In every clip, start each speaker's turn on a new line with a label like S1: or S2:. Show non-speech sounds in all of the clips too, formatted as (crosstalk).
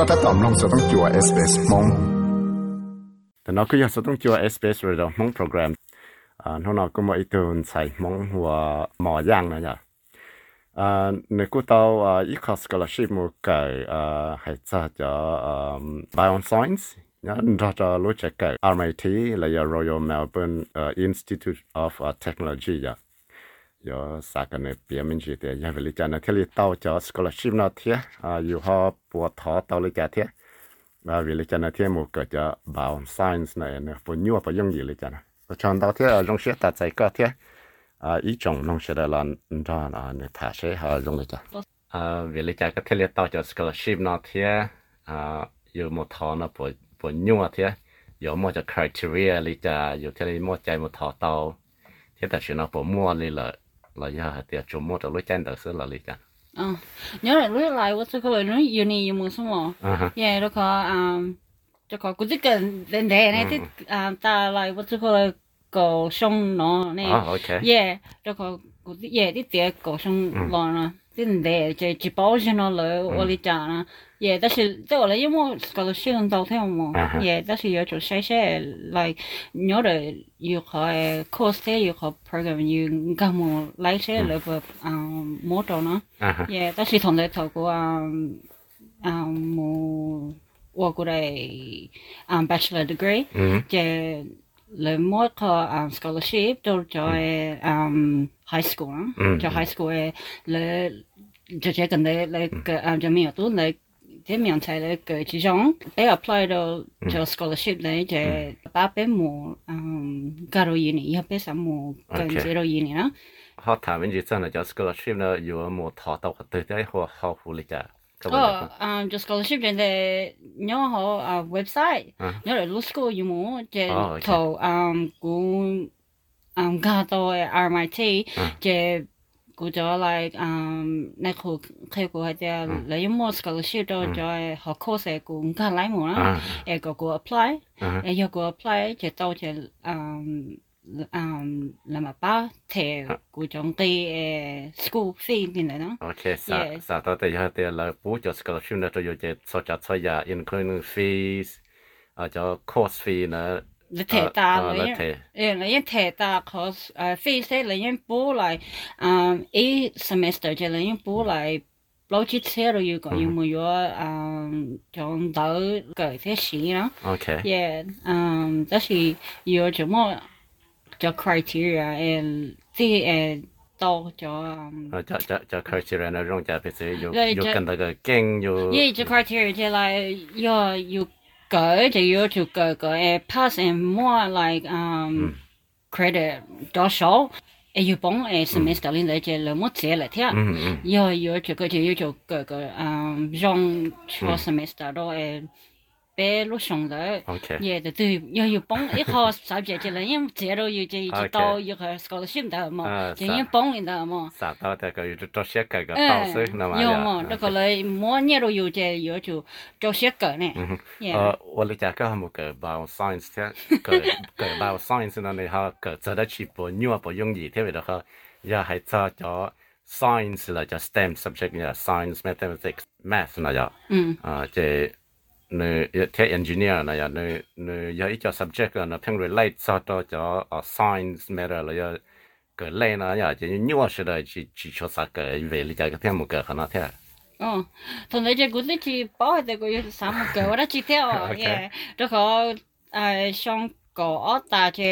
S1: ก็ถ้าตอมลงสต้องจัวเอสเปสมง
S2: แต่เราก็อยากจะต้องจัว SBS Radio มงโปรแกรมอ่าเราก็มาอีตัวใส่มงหัวหมอย่างนะจ๊ะอ่าในกูเตาอ่าอีคอสกอลชิพมือเกิดอ่าให้จะจะอ่า Bioscience นะเราจะรู้จักกับ RMIT และ Royal Melbourne Institute of Technology จ้ะ yo sa cái này tiền mình chỉ để nhà về lý nó thiết lý tàu cho scholarship nó thiết à yêu họ bùa thọ tàu lý trả thiết và vì lý nó thiết một cái cho bảo science này nè phụ nhu và dùng gì lý trả và chọn tàu thiết ở trong xe tạt chạy cơ thiết à ý chồng nông sẽ là cho nó nè thả xe họ dùng lý trả à vì lý trả cái thiết lý tàu cho scholarship nó thiết à yêu một thọ nó bùa bùa nhu thiết yêu một cái criteria lý trả yêu thiết lý một chạy một thọ tàu thế tại sự nó bùa mua lý lợi là giờ thì chủ mua cho lối chân đầu xưa là lý chân
S3: ờ. Nhớ lại lúc lại tôi có lời nói uni yêu muốn xong mà yeah đó có um cho có thích cần đến đây này thì um ta lại tôi có lời cầu sông nó này yeah đó có cũng yeah thì tiệt cầu sông lo nó thì để 真嘅，即係一包住嗰女我哋就，嘢，但是即係我哋有冇搞到先做先好冇？嘢，當時要做些些，例如有個嘅 course，有個 program，有啱好嚟些，例如啊 model 啊，嘢，當時同你講過啊啊冇，我嗰個啊 bachelor degree，即係。两万个 scholarship 都在啊、high school 啊、嗯，high school 诶，你直接跟你你个啊就没有多你这名册你个之中，你 apply 到做 scholarship 你就八百亩嗯，加年，一百三亩跟加入一年啦。
S2: 好，他们就真的 scholarship 呢，有么他到对待和好福利的。
S3: Oh, um, just scholarship. Then the nyoho uh, website. Nyo le lusko yumo. Then to um gu um gato RMIT. Then gu jo like um na ku kai gu hai dia le yumo scholarship do jo ho course gu ga lai mo na. E go go apply. E yo go apply. Then to um um lama pa te ku cái ki school fee như này đó.
S2: Ok, sa sa ta te ya te la bu jo scholarship nữa to yo je so cha so ya including fees ờ, à jo course fee nữa.
S3: le te ta le e le yin te ta course ờ, fees te le yin bu lai um e semester je le yin bu lai lâu chỉ xe rồi Có, còn yêu mua yo um ờ, chọn tới cái thế sĩ đó.
S2: Ok.
S3: yeah um đó là yêu chúng mua cho criteria and thì and to cho
S2: um ờ, cho cho cho criteria nó rong cho phải sử dụng dùng cần cái kinh dùng
S3: yeah cho criteria thì là yo you go thì you to go go and pass and more like um ừ. credit đó số. E ấy yêu bóng ấy semester lên này thì là mất xe lại thế yo yo cho cái thì yo cho cái cái um rong cho ừ. semester đó ấy 都诶。bé lúc xong rồi yeah từ từ yêu yêu bóng ít họ sao chỉ chỉ là những chế độ yêu chỉ chỉ tao yêu cái scholarship đó mà chỉ những bóng lên đó mà
S2: sao tao thì cái yêu cho xét cái cái tao sư nó mà
S3: yêu mà đó cái là mua nhiều đồ yêu chỉ yêu cho cho xét cái này
S2: ờ 我理解个một cái bio science thế cái cái bio science nó này họ cái giờ đó chỉ bộ nhiều bộ容易thế vậy đó họ giờ hay cho cho science là cho STEM subject là science mathematics math là giờ à 即 Nơi thế engineer này nơi nơi giờ ít cho subject nó phăng relate cho cho cho science matter là giờ cái lấy nó giờ chỉ nhiều sự là chỉ chỉ cho sao cái về lý giải cái thêm một cái khả năng thế
S3: ờ thằng này chỉ cũng chỉ bảo cái cái sao một cái đó chỉ theo yeah đó có à xong có ta chỉ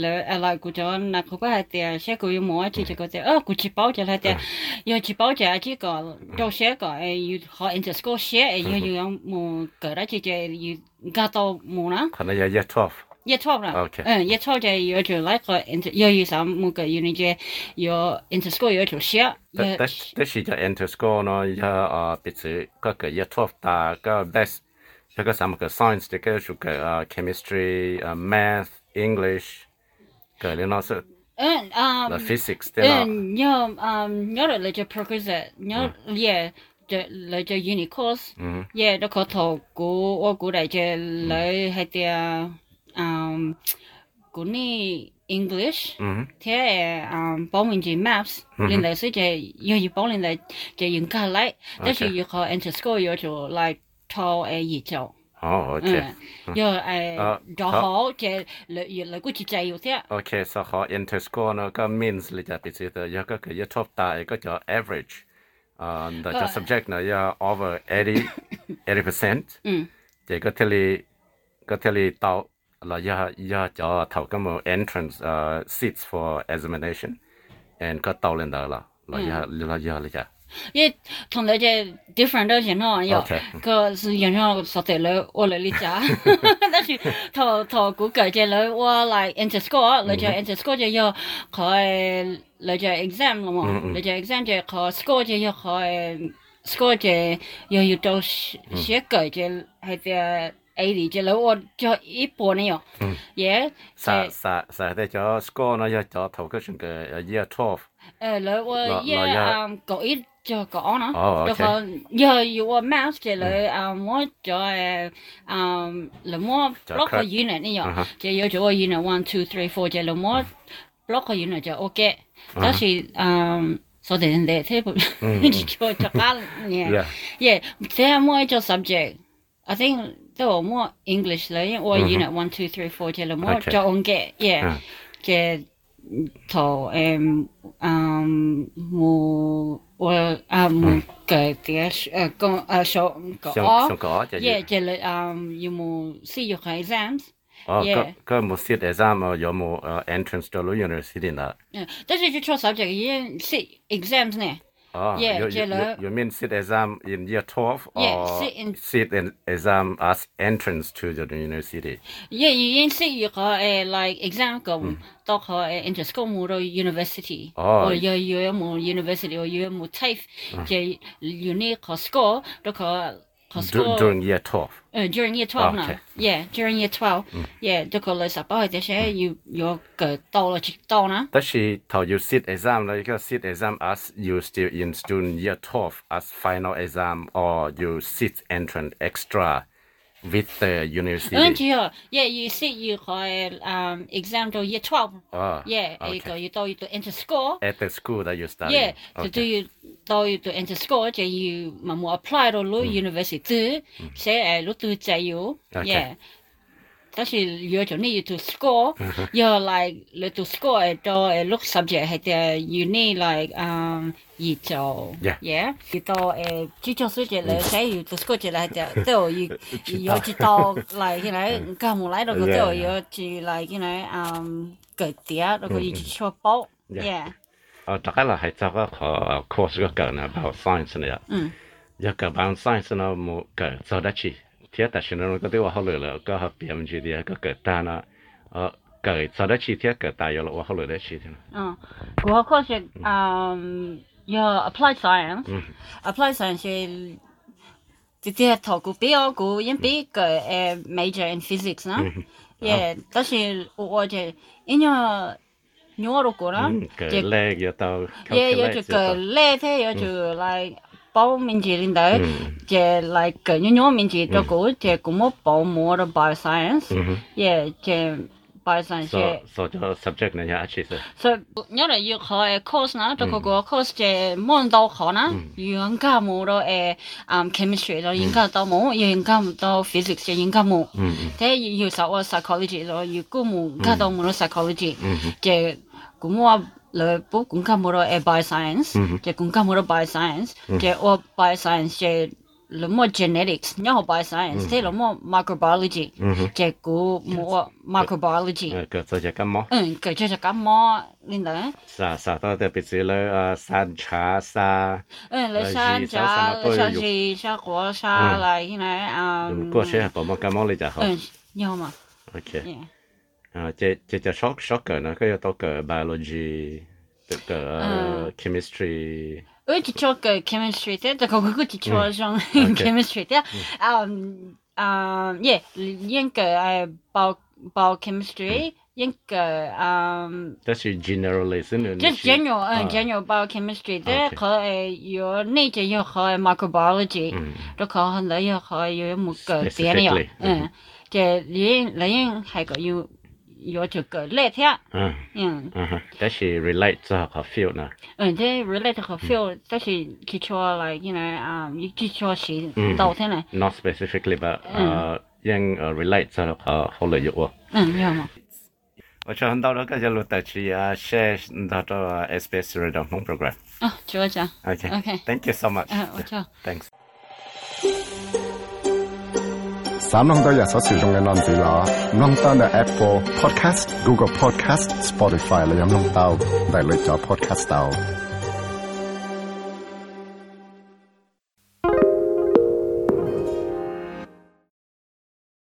S3: 兩誒兩個就，那佢嗰係借寫嗰啲毛紙紙嗰啲，哦，佢紙包就係借要紙包就係紙個，就寫個誒，有學 interschool 写，誒，有有冇個啦，姐姐有加到
S2: 冇啦？可能
S3: 要一 twelve，一 twelve 啦。O K，嗯，一 twelve 就要就那個 inters，要以上每個有啲嘅，有 interschool 要就寫。
S2: 對對，這是就 interschool 咯，要啊，別次嗰個一 twelve 個，best，比較上個 science 嗰個，就個啊 chemistry、啊 math、English。cái này nó sẽ and
S3: um
S2: the physics then and
S3: nhớ um nhớ là cho prerequisite nhớ ừ. yeah cho là cho uni course ừ. yeah đó có thầu của ô của đại cho ừ. lấy hai tia um của ni English. Thế um bảo mình chỉ maps lên lại sẽ cho yêu gì bảo lên lại cho những cái lại. Đó là yêu khó enter school yêu cho like thầu ai gì cho.
S2: 哦，OK，
S3: 要诶就好，即系你你估住制要啲。
S2: OK，所以好 interscore 呢个 means 你就必须得有个佢一 top 大个叫 average，啊，那就 subject 呢要 over eighty (coughs) eighty percent，嗯，即系个条理个条理到。là ya ya cho thầu cái một entrance uh, seats for examination and có tàu lên đó là là ya là ya là ya
S3: 也同那些 different 的情况有，个是人家说对了，我来理解，(laughs) 但是头头估计就来我来 enter score，来就 enter score 就要考来就 exam 了嘛，来就 exam 就考 score 就要考 score 就要要到写个就还得。eighty chứ lâu ở cho ít bộ này ừ. Yeah
S2: sa sa sa thế cho score nó cho cho thầu cái chuyện cái ờ, year twelve.
S3: Ờ lâu ở year um có ít cho có nó. Ờ, cho có giờ dù ở mouse chứ lâu um mua cho ờ, um là mua block cái unit này nhở? Chứ giờ cho unit one two three four chứ lâu mua ừ. block cái unit cho ok. Đó là um so then they thế ừ, ừ. (laughs) cho cho cái yeah. Yeah thế mua cho subject. I think 都我 English 啦，因为我 unit one two three four 即系我就按嘅，yeah，即头诶嗯冇我啊冇嘅啲诶讲诶上讲
S2: 上讲，
S3: yeah 即系嗯有冇试用 exams。
S2: 哦，个个冇 sit exam 有冇诶 entrance 到 university 啦？
S3: 嗯，但是就错 subject 已经 sit exams 呢
S2: ？Oh, yeah, you, you, you, mean sit exam in year 12 or yeah, sit, in, sit in exam as entrance to the university?
S3: Yeah, you in sit you có uh, eh, like exam cũng đó có entrance cũng mua university.
S2: Oh.
S3: Or you you mua university or you mua type. Thì ah. you need có score đó có
S2: during year 12.
S3: Uh, during year 12 okay. Yeah, during year 12. Mm. Yeah, đó có lời sắp bảo thì sẽ you you cái đầu là chỉ đầu nè.
S2: Đó là thầu you sit exam là you sit exam as you still in student year 12 as final exam or you sit entrance extra with the university.
S3: Mm, yeah, yeah, you see, you have um, exam to year 12.
S2: Oh,
S3: yeah, okay. you go, you do, you to enter school.
S2: At the school that you study.
S3: Yeah, okay. to do you do you to enter school, so you mà muốn apply to lo mm. university, sẽ lúc tư chạy you. Yeah. 다시 your journey to score. Your like to score a to a look subject hay the you need like um you to yeah. Yeah? You to a teacher subject là sẽ you to score là the to you you chỉ to like you know cả một lái đâu có to you chỉ like you know um cái tía đâu có you cho bao. Yeah.
S2: Ờ chắc là hay cho cái course cái cái nào about science này ừ giờ cái bạn science nó một cái sau đó chỉ thiết tại sinh nó có thể vào lửa là có hợp điểm gì thì có cái ta nó ờ cái sau đó chi tiết cái ta yêu là vào lửa đấy chi thế
S3: ờ của có sẽ um your applied science applied science thì thì thầu của biểu của yên bị cái major in physics nó yeah 但是我这因为 nhớ được của nó
S2: cái lệ giờ tao
S3: yeah 有就个lệ thế 有就 like 包面积领导，这来个妞妞面积这个这个么包膜的 bioscience，也这 bioscience。
S2: 所所就 subject 呢呀，其实。
S3: 所以你来要考诶 course 呢，这个个 course 这门道考呢，应该冇到诶，嗯 chemistry 咯，应该到冇，应该冇到 physics 应该冇。嗯嗯。睇要受我 psychology 咯，如果冇，应该到冇到 psychology。嗯嗯。这 咁我。le bu cũng có một e bioscience cũng có một bioscience je o bioscience je le mo genetics nhớ học bioscience thế là mo microbiology. Je cũng mo microbiology.
S2: Cái cho cái mò
S3: ừ cái cho cái mò linh đó
S2: sa sa đó thì bây giờ là san trà sa
S3: ừ là san trà sa gì sa quả sa như này um
S2: có sẽ bỏ một cái mò lấy chả
S3: ừ nhớ mà
S2: ok à chế chế chế shock shock nó cái yếu cái biology cái chemistry.
S3: Ơi chỉ cho cái chemistry thế. Thì có cái chỉ cho trong (laughs) chemistry thế. Um um yeah những cái bao bao chemistry những cái um
S2: đó là generalization
S3: just general uh, general biochemistry thế. Có có nature có có microbiology. Đó có hơn là có có một cái tiếng này ừ. Thì liên liên hay có 有有这个类贴，
S2: 嗯
S3: 嗯
S2: 嗯哼，但是 relate 做好 feel 呢，
S3: 嗯，这 relate 和 feel，但是去说来，因为啊，你去说是到天来，
S2: not specifically but 呃，ยัง呃 relate 做好好了有哦。
S3: 嗯，有吗？
S2: 我想到了个叫录的去啊，share 到到 SBS Radio 梦 program。
S3: 啊，就这样，
S2: Okay.
S3: Okay.
S2: Thank you so much.
S3: 嗯，我知道。
S2: Thanks.
S1: 3.4 nongtao Apple Podcast Google Podcast Spotify และยัง nongtao ได้เลยจอ podcast ตา